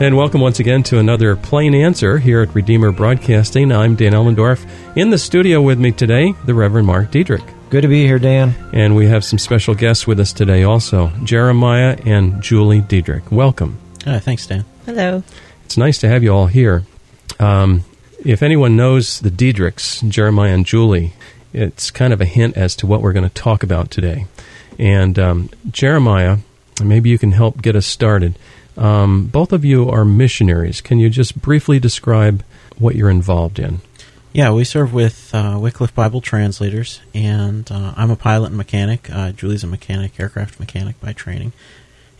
And welcome once again to another Plain Answer here at Redeemer Broadcasting. I'm Dan Elmendorf. In the studio with me today, the Reverend Mark Diedrich. Good to be here, Dan. And we have some special guests with us today also Jeremiah and Julie Diedrich. Welcome. Uh, thanks, Dan. Hello. It's nice to have you all here. Um, if anyone knows the Diedrichs, Jeremiah and Julie, it's kind of a hint as to what we're going to talk about today. And um, Jeremiah, maybe you can help get us started. Um, both of you are missionaries. Can you just briefly describe what you're involved in? Yeah, we serve with uh, Wycliffe Bible Translators, and uh, I'm a pilot and mechanic. Uh, Julie's a mechanic, aircraft mechanic by training.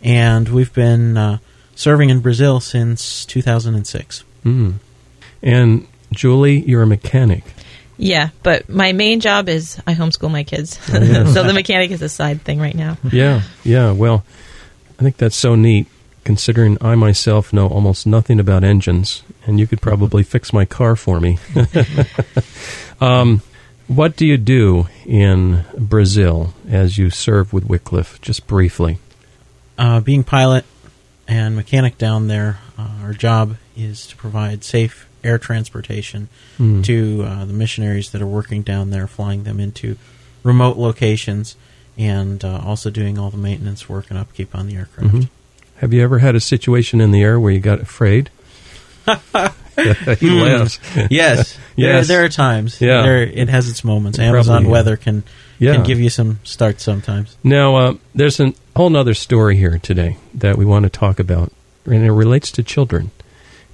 And we've been uh, serving in Brazil since 2006. Mm. And Julie, you're a mechanic. Yeah, but my main job is I homeschool my kids. Oh, yes. so the mechanic is a side thing right now. Yeah, yeah. Well, I think that's so neat considering I myself know almost nothing about engines, and you could probably fix my car for me. um, what do you do in Brazil as you serve with Wycliffe? Just briefly. Uh, being pilot and mechanic down there, uh, our job is to provide safe air transportation Mm. to uh, the missionaries that are working down there, flying them into remote locations, and uh, also doing all the maintenance work and upkeep on the aircraft. Mhm. Have you ever had a situation in the air where you got afraid? he laughs. yes, Yes. There, there are times. Yeah. there, it has its moments. Probably, Amazon yeah. weather can Yeah. can give you some starts sometimes. Now, uh, there's a whole other story here today that we want to talk about, and it relates to children.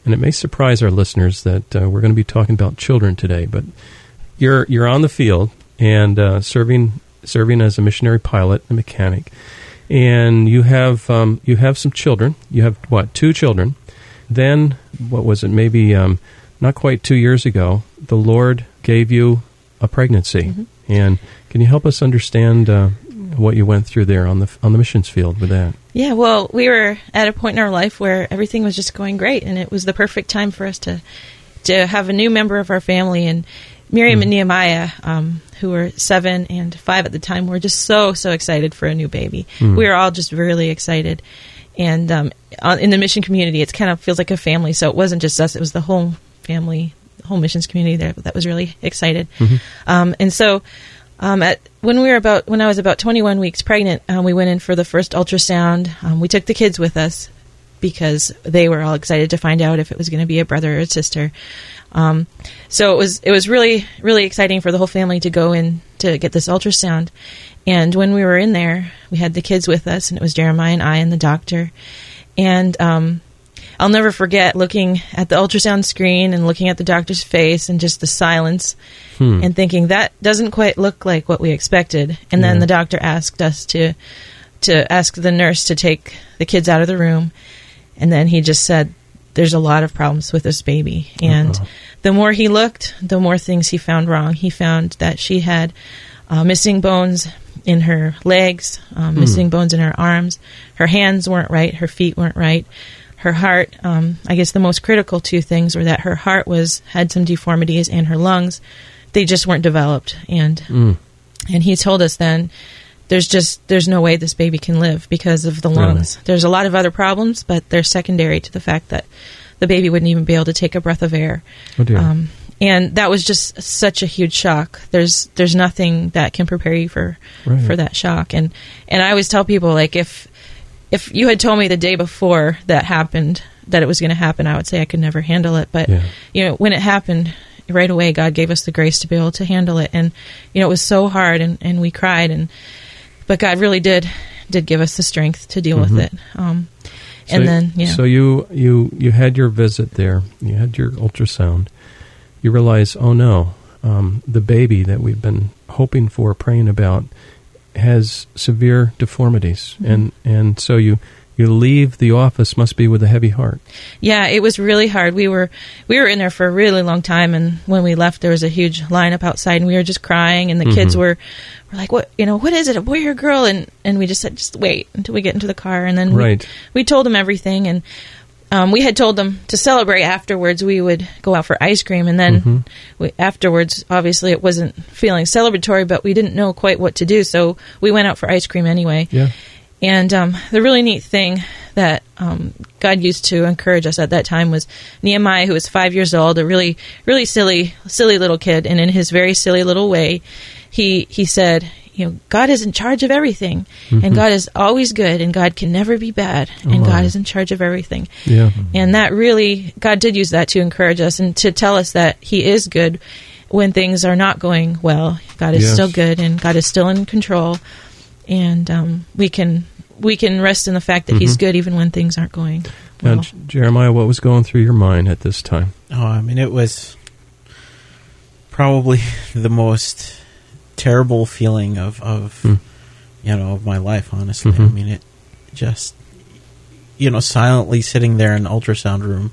And it may surprise our listeners that uh, we're going to be talking about children today. But you're you're on the field and uh, serving serving as a missionary pilot and mechanic, and you have um, you have some children. You have what two children? Then what was it? Maybe um, not quite two years ago, the Lord gave you a pregnancy. And can you help us understand uh, what you went through there on the on the missions field with that? Yeah, well, we were at a point in our life where everything was just going great, and it was the perfect time for us to to have a new member of our family. And Miriam and Nehemiah, um, who were seven and five at the time, were just so so excited for a new baby. Mm. We were all just really excited. And um, in the mission community, it kind of feels like a family. So it wasn't just us; it was the whole family, the whole missions community there that was really excited. Um, and so, um, at when we were about when I was about 21 weeks pregnant, um, we went in for the first ultrasound. Um, we took the kids with us because they were all excited to find out if it was going to be a brother or a sister. Um, so it was it was really really exciting for the whole family to go in to get this ultrasound. And when we were in there, we had the kids with us, and it was Jeremiah and I and the doctor. And um, I'll never forget looking at the ultrasound screen and looking at the doctor's face and just the silence Hmm. and thinking that doesn't quite look like what we expected. And then the doctor asked us to to ask the nurse to take the kids out of the room, and then he just said, "There's a lot of problems with this baby." And Uh-oh. The more he looked, the more things he found wrong. He found that she had uh, missing bones in her legs, um, Hmm. missing bones in her arms. Her hands weren't right. Her feet weren't right. Her heart. Um, I guess the most critical two things were that her heart was had some deformities and her lungs. They just weren't developed. And Mm. and he told us then there's just there's no way this baby can live because of the Really? lungs. There's a lot of other problems, but they're secondary to the fact that the baby wouldn't even be able to take a breath of air. Oh dear. Um, and that was just such a huge shock. There's there's nothing that can prepare you for Right. for that shock. And and I always tell people like if if you had told me the day before that happened that it was going to happen, I would say I could never handle it. But Yeah. you know when it happened right away, God gave us the grace to be able to handle it. And you know it was so hard, and, and we cried, and but God really did did give us the strength to deal Mhm. with it. Um, So- and then yeah. So you you you had your visit there. You had your ultrasound. You realize, oh no, um, the baby that we've been hoping for, praying about, has severe deformities, Mm-hmm. and and so you you leave the office must be with a heavy heart. Yeah, it was really hard. We were we were in there for a really long time, and when we left, there was a huge lineup outside, and we were just crying, and the kids Mhm. were were like, "What? You know, what is it? A boy or a girl?" And and we just said, "Just wait until we get into the car," and then Right. we, we told them everything, and um, we had told them to celebrate afterwards. We would go out for ice cream, and then Mhm. we, afterwards, obviously, it wasn't feeling celebratory, but we didn't know quite what to do, so we went out for ice cream anyway. Yeah. And um, the really neat thing that um, God used to encourage us at that time was Nehemiah, who was five years old, a really, really silly, silly little kid, and in his very silly little way, he he said, you know, God is in charge of everything, Mm-hmm. and God is always good, and God can never be bad, and wow. God is in charge of everything. Yeah. And that really, God did use that to encourage us and to tell us that He is good when things are not going well. God is Yes. still good, and God is still in control, and um, we can we can rest in the fact that Mm-hmm. He's good even when things aren't going Now. J- Jeremiah, what was going through your mind at this time? Oh, I mean, it was probably the most terrible feeling of, of Hmm. you know, of my life, honestly. I Mhm. mean, it just, you know, silently sitting there in the ultrasound room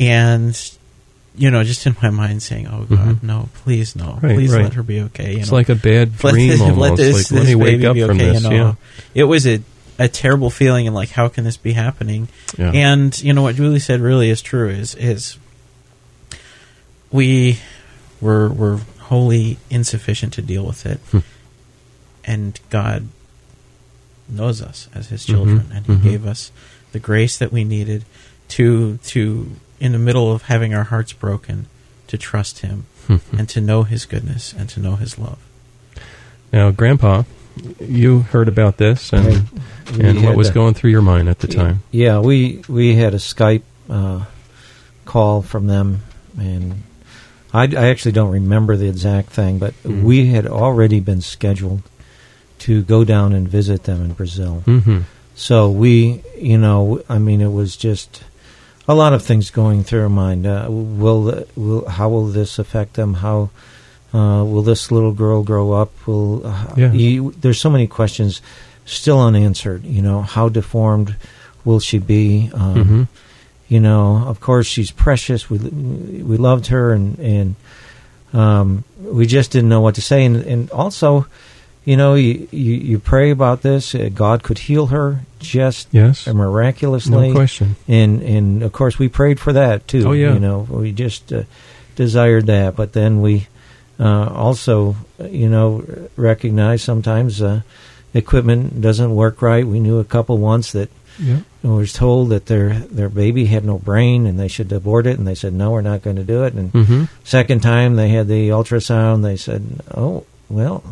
and, you know, just in my mind saying, oh, God, Mhm. no, please, no. Right, please right. let her be okay. You It's know? like a bad Let dream this- let almost. this- like, let this me wake baby up be from okay, this. you know? Yeah. It was a, a terrible feeling and like, how can this be happening? Yeah. And you know what Julie said really is true. Is is we were were wholly insufficient to deal with it, Hmm. and God knows us as His children, and He mhm. gave us the grace that we needed to to in the middle of having our hearts broken to trust Him and to know His goodness and to know His love. now, Grandpa, you heard about this, and Right. And what was to- going through your mind at the time? Yeah, we we had a Skype uh, call from them, and I, I actually don't remember the exact thing, but Mhm. we had already been scheduled to go down and visit them in Brazil. Mm-hmm. So we, you know, I mean, it was just a lot of things going through our mind. Uh, will, will, how will this affect them? How uh, will this little girl grow up? Will uh, Yeah. you, there's so many questions still unanswered. You know, how deformed will she be? Um, Mm-hmm. You know, of course, she's precious. We we loved her, and and um, we just didn't know what to say. And, and also, you know, you, you you pray about this. Uh, God could heal her just Yes. miraculously. No question. And and of course, we prayed for that too. Oh, yeah. You know, we just uh, desired that, but then we uh, also, you know, recognize sometimes uh, equipment doesn't work right. We knew a couple once that Yeah. was told that their their baby had no brain and they should abort it, and they said no, we're not going to do it. And Mm-hmm. second time they had the ultrasound, they said, oh well,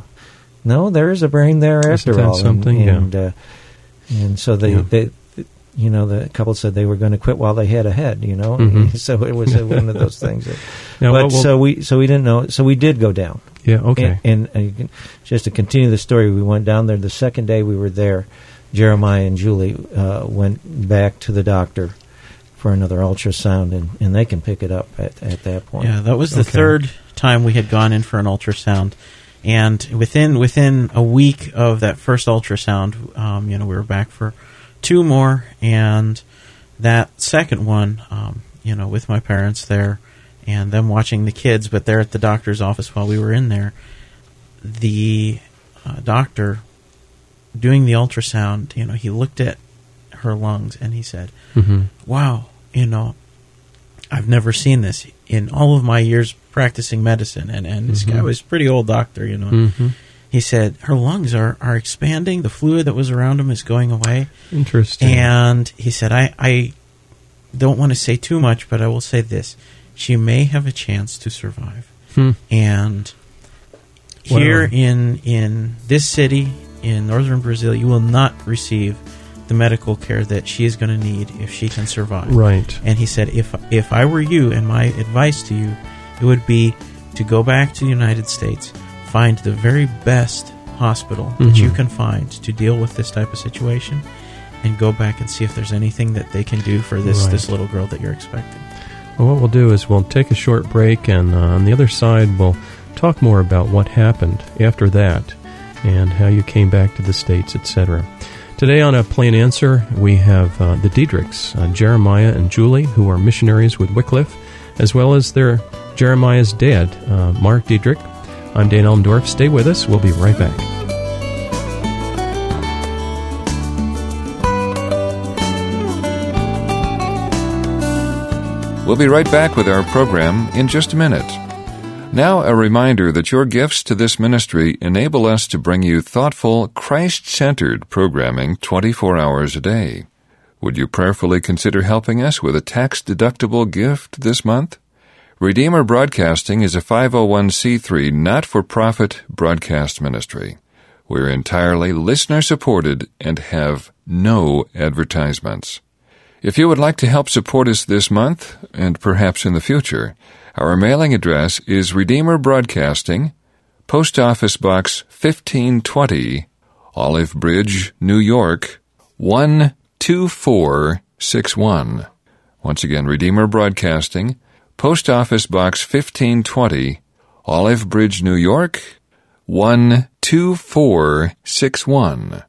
no, there is a brain there Isn't after all. something? And Yeah. and, uh, and so they, Yeah. they you know the couple said they were going to quit while they had a head. You know, Mhm. so it was uh, one of those things. That, Now, but what will- so we so we didn't know. So we did go down. yeah. Okay. And, and, uh, just to continue the story, we went down there the second day we were there. Jeremiah and Julie uh, went back to the doctor for another ultrasound, and, and they can pick it up at, at that point. Yeah, that was the Okay. third time we had gone in for an ultrasound, and within within a week of that first ultrasound, um, you know, we were back for two more, and that second one, um, you know, with my parents there, and them watching the kids, but they're at the doctor's office while we were in there. The uh, doctor doing the ultrasound, you know, he looked at her lungs and he said, Mm-hmm. wow, you know, I've never seen this in all of my years practicing medicine. And, and this guy Mhm. was a pretty old doctor, you know. Mm-hmm. He said, her lungs are, are expanding. The fluid that was around him is going away. Interesting. And he said, I, I don't want to say too much, but I will say this. She may have a chance to survive. Hmm. And Wow. here in in this city in northern Brazil, you will not receive the medical care that she is going to need if she can survive. Right. And he said, if if I were you, and my advice to you, it would be to go back to the United States, find the very best hospital that you Mhm. can find to deal with this type of situation, and go back and see if there's anything that they can do for this Right. this little girl that you're expecting. Well, what we'll do is we'll take a short break, and uh, on the other side, we'll talk more about what happened after that and how you came back to the States, etc. Today on A Plain Answer, we have uh, the Diedrichs, uh, Jeremiah and Julie, who are missionaries with Wycliffe, as well as their Jeremiah's dad, uh, Mark Diedrich. I'm Dan Elmendorf. Stay with us. We'll be right back. We'll be right back with our program in just a minute. Now, a reminder that your gifts to this ministry enable us to bring you thoughtful, Christ centered programming 24 hours a day. Would you prayerfully consider helping us with a tax deductible gift this month? Redeemer Broadcasting is a 501c3 not for profit broadcast ministry. We're entirely listener supported and have no advertisements. If you would like to help support us this month, and perhaps in the future, our mailing address is Redeemer Broadcasting, Post Office Box 1520, Olive Bridge, New York 12461. Once again, Redeemer Broadcasting, Post Office Box 1520, Olive Bridge, New York 12461.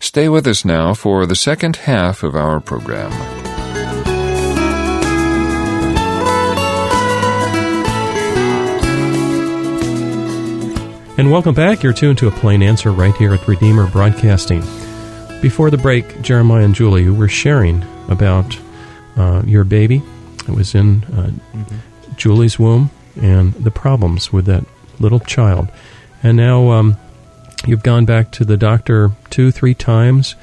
Stay with us now for the second half of our program. And welcome back. You're tuned to a plain answer right here at Redeemer Broadcasting. Before the break, Jeremiah and Julie were sharing about uh, your baby. It was in uh, mm-hmm. Julie's womb and the problems with that little child. And now um, you've gone back to the doctor two, three times,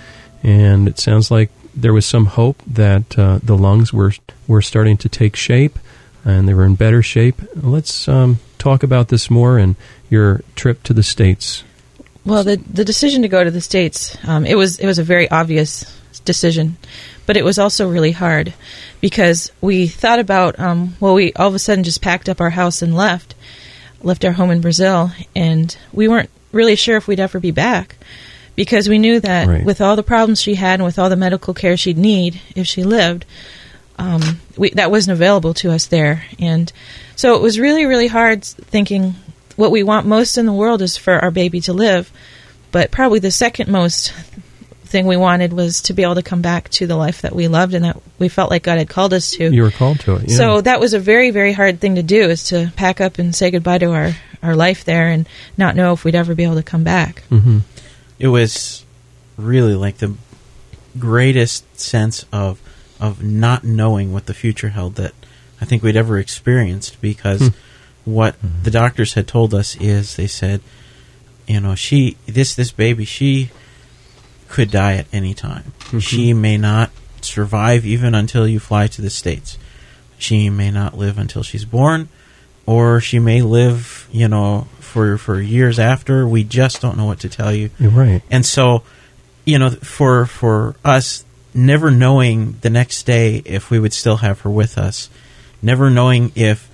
and it sounds like there was some hope that uh, the lungs were were starting to take shape and they were in better shape. Let's um, talk about this more and your trip to the states. Well, the the decision to go to the states um, it was it was a very obvious decision, but it was also really hard because we thought about um, well, we all of a sudden just packed up our house and left, left our home in Brazil, and we weren't really sure if we'd ever be back because we knew that right. with all the problems she had and with all the medical care she'd need if she lived, um, we, that wasn't available to us there, and so it was really really hard thinking what we want most in the world is for our baby to live, but probably the second most thing we wanted was to be able to come back to the life that we loved and that we felt like God had called us to. You were called to it. Yeah. So that was a very, very hard thing to do is to pack up and say goodbye to our, our life there and not know if we'd ever be able to come back. Mm-hmm. It was really like the greatest sense of of not knowing what the future held that I think we'd ever experienced because hmm what mm-hmm. the doctors had told us is they said, you know, she this this baby she could die at any time. Mm-hmm. She may not survive even until you fly to the states. She may not live until she's born, or she may live, you know, for for years after. We just don't know what to tell you. You're right. And so, you know, for for us, never knowing the next day if we would still have her with us, never knowing if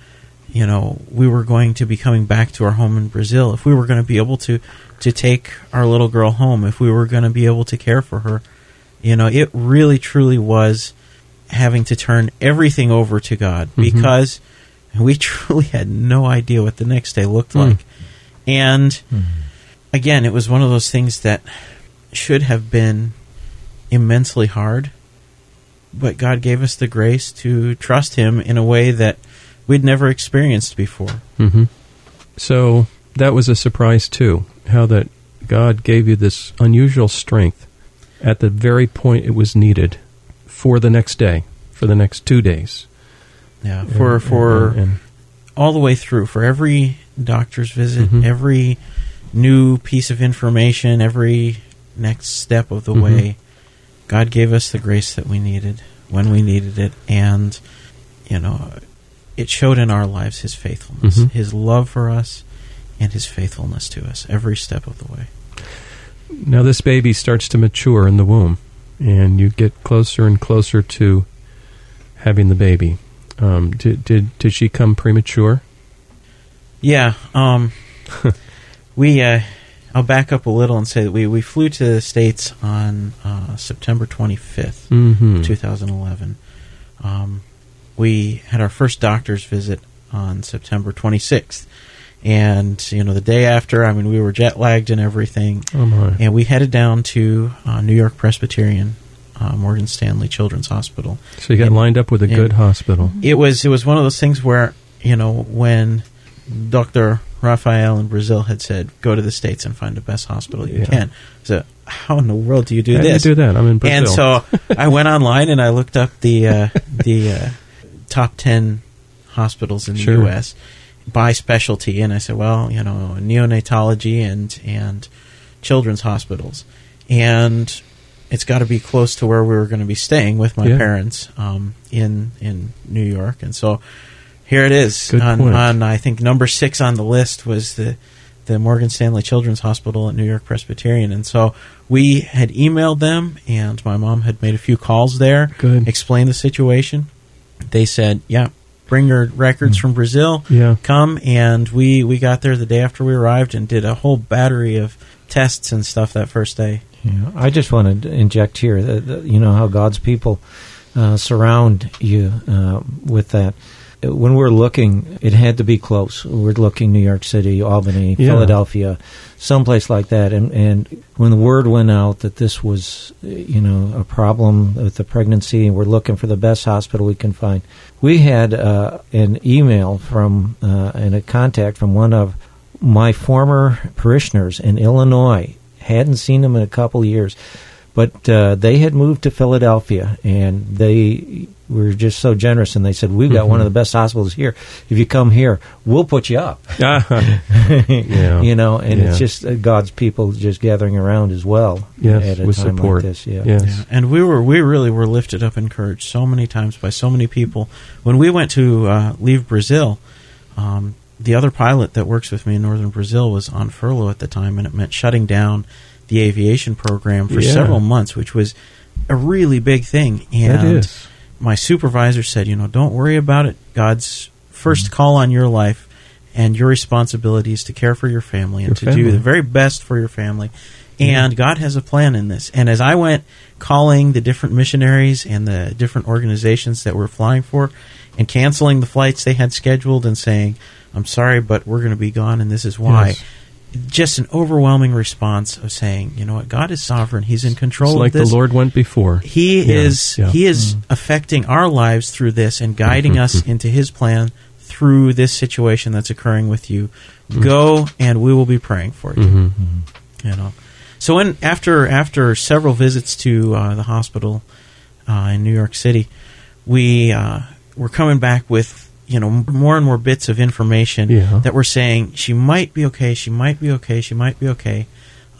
you know, we were going to be coming back to our home in Brazil, if we were going to be able to to take our little girl home, if we were going to be able to care for her, you know, it really truly was having to turn everything over to God mm-hmm. because we truly had no idea what the next day looked mm. like. And mm-hmm. again, it was one of those things that should have been immensely hard, but God gave us the grace to trust Him in a way that we'd never experienced before. Mm-hmm. So that was a surprise too. How that God gave you this unusual strength at the very point it was needed for the next day, for the next two days. Yeah, for and, for and, and, all the way through for every doctor's visit, mm-hmm. every new piece of information, every next step of the mm-hmm. way. God gave us the grace that we needed when we needed it, and you know, it showed in our lives his faithfulness, mm-hmm. his love for us, and his faithfulness to us every step of the way. Now, this baby starts to mature in the womb, and you get closer and closer to having the baby. Um, did, did did she come premature? Yeah. Um, we. Uh, I'll back up a little and say that we, we flew to the states on uh, September 25th, mm-hmm. 2011. Um, we had our first doctor's visit on September 26th. And, you know, the day after, I mean, we were jet lagged and everything. Oh, my. And we headed down to uh, New York Presbyterian. Uh, Morgan Stanley Children's Hospital. So you got and, lined up with a good hospital. It was it was one of those things where you know when Dr. Raphael in Brazil had said, "Go to the states and find the best hospital you yeah. can." So how in the world do you do this? Do, do that? I'm in Brazil. And so I went online and I looked up the uh, the uh, top 10 hospitals in the. U.S. by specialty. And I said, well, you know, neonatology and, and children's hospitals. And it's got to be close to where we were going to be staying with my Yeah. parents um, in in New York, and so here it is. Good on, point. on I think number six on the list was the the Morgan Stanley Children's Hospital at New York Presbyterian, and so we had emailed them, and my mom had made a few calls there, Good. explained the situation. They said, "Yeah, bring your records from Brazil." Yeah. come and we we got there the day after we arrived and did a whole battery of tests and stuff that first day Yeah, I just want to inject here that, that you know how God's people uh, surround you uh, with that. When we're looking, it had to be close. We're looking New York City, Albany, Yeah. Philadelphia, someplace like that. And and when the word went out that this was, you know, a problem with the pregnancy, and we're looking for the best hospital we can find, we had uh, an email from uh, and a contact from one of my former parishioners in Illinois. Hadn't seen him in a couple of years, but uh, they had moved to Philadelphia, and they were just so generous, and they said, "We've got one of the best hospitals here. If you come here, we'll put you up." Ah, yeah. you know, and Yeah. it's just uh, God's people just gathering around as well Yes, at a with time support. like this. Yeah. Yes. Yeah, and we were we really were lifted up, encouraged so many times by so many people. When we went to uh, leave Brazil, um, the other pilot that works with me in northern Brazil was on furlough at the time, and it meant shutting down the aviation program for Yeah. several months, which was a really big thing. And my supervisor said, you know, don't worry about it. God's first Mm-hmm. call on your life and your responsibility is to care for your family and Your to family. do the very best for your family. And God has a plan in this. And as I went calling the different missionaries and the different organizations that we're flying for and canceling the flights they had scheduled and saying, I'm sorry, but we're going to be gone and this is why. Yes. Just an overwhelming response of saying, you know what, God is sovereign. He's in control It's of like the Lord went before. he Yeah, is yeah. he is affecting our lives through this and guiding us into his plan through this situation that's occurring with you. Go and we will be praying for you. Mhm. you know. So when after after several visits to uh, the hospital uh, in New York City we uh, were coming back with you know more and more bits of information Yeah. that were saying she might be okay she might be okay she might be okay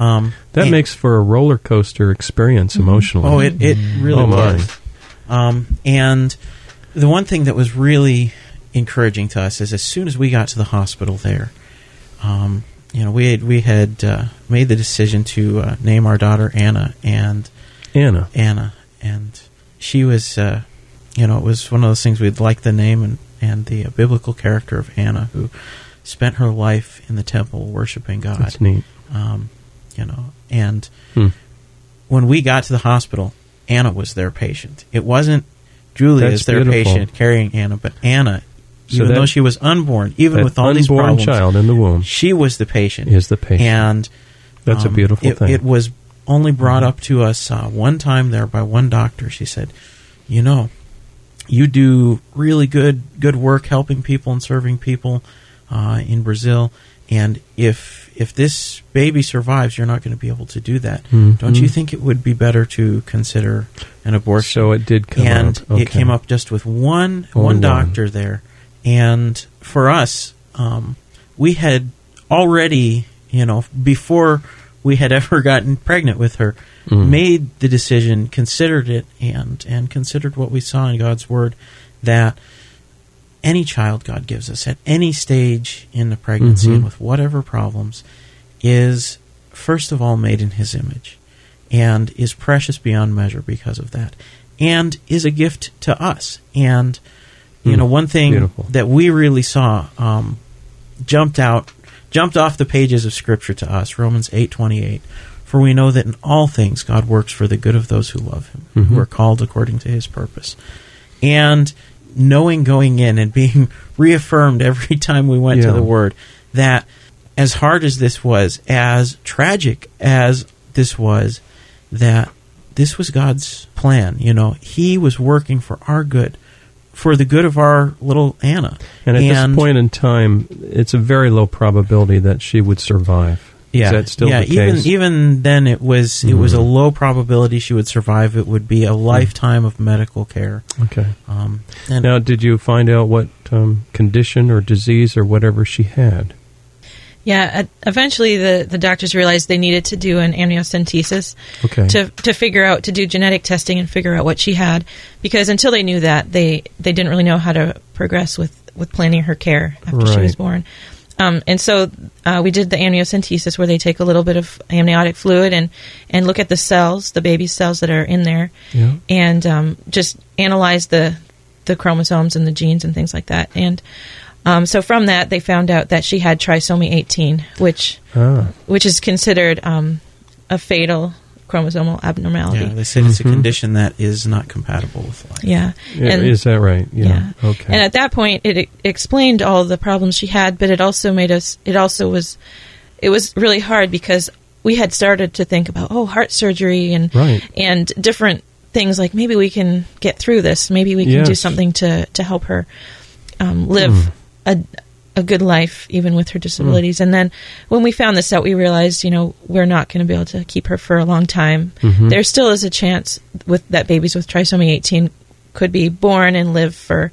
um, That and- makes for a roller coaster experience emotionally. Oh, it, it really Oh, my. was. Um, and the one thing that was really encouraging to us is as soon as we got to the hospital there, um, you know, we had, we had uh, made the decision to uh, name our daughter Anna, and Anna. Anna, and she was, uh, you know, it was one of those things we'd like the name and and the uh, biblical character of Anna who spent her life in the temple worshiping God That's neat. um, you know, and Hmm. when we got to the hospital, Anna was their patient. It wasn't Julia That's as their beautiful. patient carrying Anna, but Anna, So even that- though she was unborn, even with all these problems, child in the womb she was the patient. is the patient. and That's a um, beautiful it, thing. It was only brought up to us uh, one time there by one doctor. She said, "You know, you do really good good work helping people and serving people uh, in Brazil, and if if this baby survives, you're not going to be able to do that. Mhm. Don't you think it would be better to consider an abortion?" so it did come and up. Okay. it came up just with one Only one one. doctor there, and for us, um, we had already, you know, before we had ever gotten pregnant with her, Mm. made the decision, considered it, and and considered what we saw in God's Word that any child God gives us at any stage in the pregnancy Mhm. and with whatever problems is first of all made in His image and is precious beyond measure because of that and is a gift to us and you Mm. know one thing Beautiful. that we really saw um, jumped out jumped off the pages of scripture to us romans 8.28 for we know that in all things god works for the good of those who love him Mhm. who are called according to his purpose. And knowing going in and being reaffirmed every time we went to the word that as hard as this was as tragic as this was that this was god's plan. You know he was working for our good for the good of our little anna and at this point in time, it's a very low probability that she would survive. yeah, Is that still yeah. the even even then, it was it was a Mhm. low probability she would survive. It would be a lifetime of medical care. okay. Um, and Now, did you find out what um, condition or disease or whatever she had? Yeah, uh, eventually the, the doctors realized they needed to do an amniocentesis Okay. to to figure out to do genetic testing and figure out what she had because until they knew that they they didn't really know how to progress with with planning her care after she was born. Um, and so uh, we did the amniocentesis where they take a little bit of amniotic fluid and and look at the cells, the baby cells that are in there, Yeah. and um, just analyze the the chromosomes and the genes and things like that. And um, so from that, they found out that she had trisomy 18, which Ah. which is considered um, a fatal chromosomal abnormality. Yeah, they said it's a Mhm. condition that is not compatible with life. Yeah. Yeah, And- is that right? Yeah. Yeah. Okay. And at that point, it, e- explained all the problems she had, but it also made us. It also was, it was really hard because we had started to think about oh heart surgery and Right. and different things like maybe we can get through this. Maybe we can do something to to help her um, live Mm. A a good life even with her disabilities. And then when we found this out, we realized you know we're not going to be able to keep her for a long time. Mhm. There still is a chance with that babies with trisomy 18 could be born and live for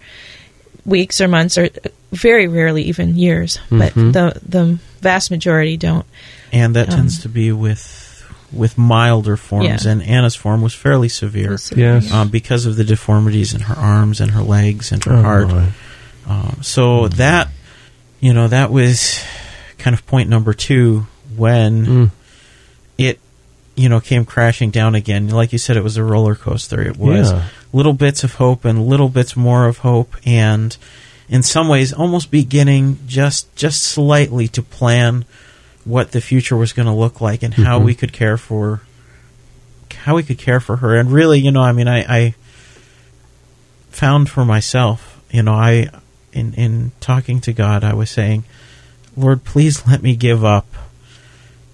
weeks or months or very rarely even years, but Mhm. the the vast majority don't. and that Um, tends to be with with milder forms. Yeah. And Anna's form was fairly severe Yes. um, because of the deformities in her arms and her legs and her Oh, heart. my. Um, so that you know that was kind of point number two when Mm. it you know came crashing down again. Like you said, it was a roller coaster. It was Yeah. little bits of hope and little bits more of hope, and in some ways, almost beginning just just slightly to plan what the future was going to look like and how Mhm. we could care for how we could care for her. And really, you know, I mean, I, I found for myself, you know, I in in talking to God, I was saying, Lord, please let me give up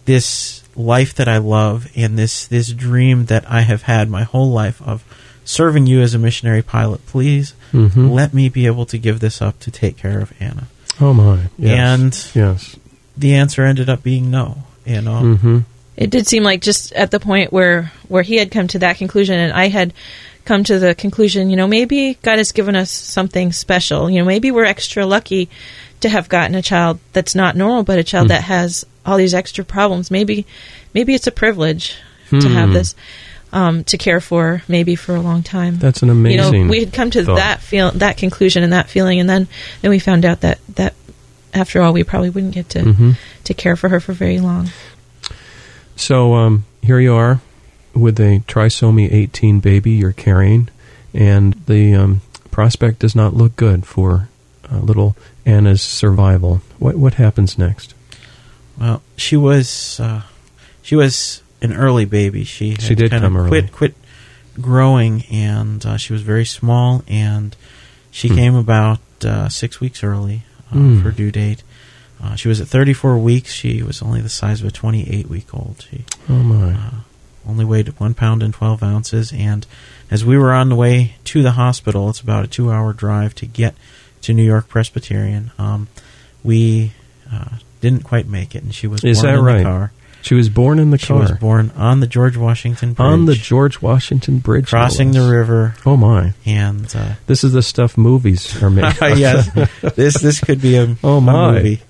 this life that I love and this this dream that I have had my whole life of serving you as a missionary pilot. Please Mhm. let me be able to give this up to take care of Anna. Oh my. Yes. And yes. the answer ended up being no. You know, Mm-hmm. it did seem like just at the point where where he had come to that conclusion and I had come to the conclusion, you know, maybe God has given us something special. You know, maybe we're extra lucky to have gotten a child that's not normal, but a child Hmm. that has all these extra problems. Maybe maybe it's a privilege to have Hmm. this um, to care for maybe for a long time. That's an amazing. you know, we had come to thought. that feel that conclusion and that feeling, and then then we found out that that after all, we probably wouldn't get to Mhm. to care for her for very long. So um, here you are with a trisomy 18 baby you're carrying, and the um, prospect does not look good for uh, little Anna's survival. What what happens next? Well, she was uh, she was an early baby. She had She did come early. quit quit growing, and uh, she was very small, and she Hmm. came about uh, six weeks early uh, Hmm. for due date. Uh, she was at 34 weeks. She was only the size of a 28 week old. She Oh my! Only weighed one pound and 12 ounces. And as we were on the way to the hospital, it's about a two hour drive to get to New York Presbyterian. Um, we uh, didn't quite make it, and she was Is born that in right? the car. She was born in the She car was born on the George Washington Bridge, on the George Washington Bridge, crossing the river, Oh my! and uh, This is the stuff movies are made. of. yes, this this could be a, Oh, a my. movie.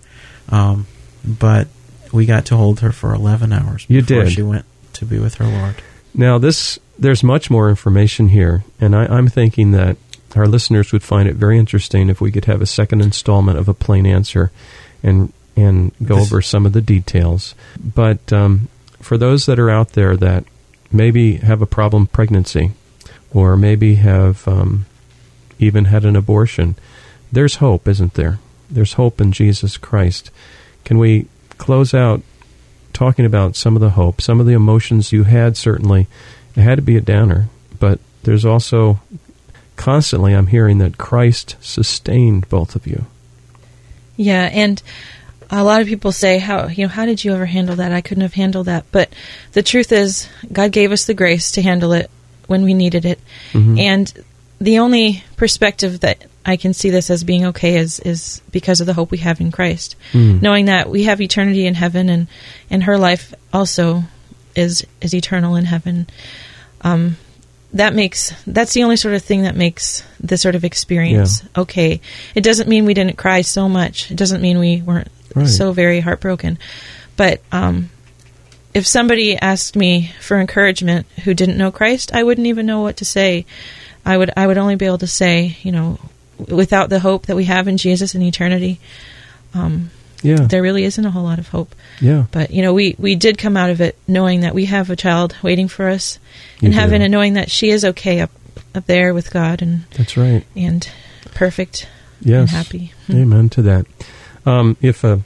Um, but we got to hold her for eleven hours. You before did. She went to be with her Lord. Now, this there's much more information here, and I, I'm thinking that our listeners would find it very interesting if we could have a second installment of a plain answer, and and go This- over some of the details. But um, for those that are out there that maybe have a problem pregnancy, or maybe have um, even had an abortion, there's hope, isn't there? There's hope in Jesus Christ. Can we close out talking about some of the hope, some of the emotions you had, certainly. It had to be a downer, but there's also constantly I'm hearing that Christ sustained both of you. Yeah, and a lot of people say, "How you know? How did you ever handle that? I couldn't have handled that." But the truth is, God gave us the grace to handle it when we needed it, Mhm. and the only perspective that I can see this as being okay is is because of the hope we have in Christ, Mm. knowing that we have eternity in heaven, and and her life also is is eternal in heaven. Um, that makes that's the only sort of thing that makes this sort of experience okay. It doesn't mean we didn't cry so much. It doesn't mean we weren't Right. so very heartbroken. But um, if somebody asked me for encouragement who didn't know Christ, I wouldn't even know what to say. I would I would only be able to say, you know, without the hope that we have in Jesus in eternity, um, Yeah. there really isn't a whole lot of hope. Yeah. But you know, we we did come out of it knowing that we have a child waiting for us You in heaven, and knowing that she is okay up up there with God and That's right. and perfect Yes. and happy. Amen to that. Um, if a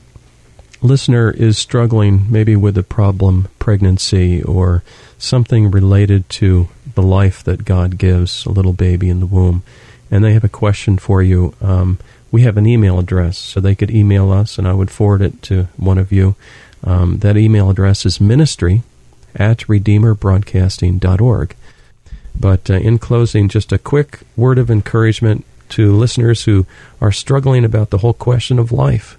listener is struggling maybe with a problem pregnancy or something related to the life that God gives a little baby in the womb, and they have a question for you, um, we have an email address, so they could email us, and I would forward it to one of you. Um, that email address is ministry at redeemerbroadcasting.org. But uh, in closing, just a quick word of encouragement to listeners who are struggling about the whole question of life.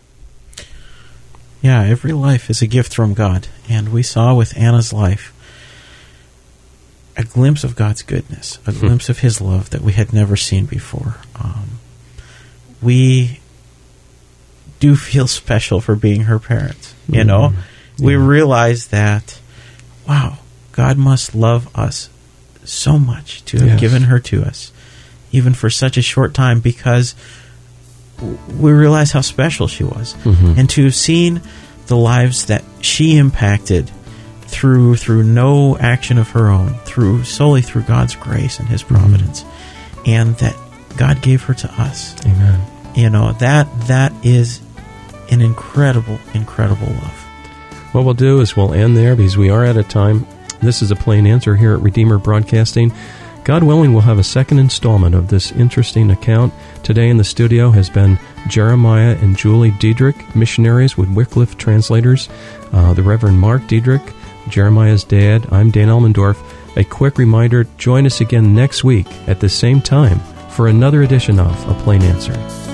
Yeah, every life is a gift from God. And we saw with Anna's life a glimpse of God's goodness, a Hmm. glimpse of His love that we had never seen before. Um, we do feel special for being her parents. You know, we Yeah. realize that, wow, God must love us so much to have Yes. given her to us, even for such a short time, because we realize how special she was Mhm. and to have seen the lives that she impacted through through no action of her own, through solely through God's grace and His providence, and that God gave her to us. Amen. You know that that is an incredible, incredible love. What we'll do is we'll end there because we are out of time. This is a plain answer here at Redeemer Broadcasting. God willing, we'll have a second installment of this interesting account. Today in the studio has been Jeremiah and Julie Diedrich, missionaries with Wycliffe translators, uh, the Reverend Mark Diedrich, Jeremiah's dad. I'm Dan Elmendorf. A quick reminder join us again next week at the same time for another edition of A Plain Answer.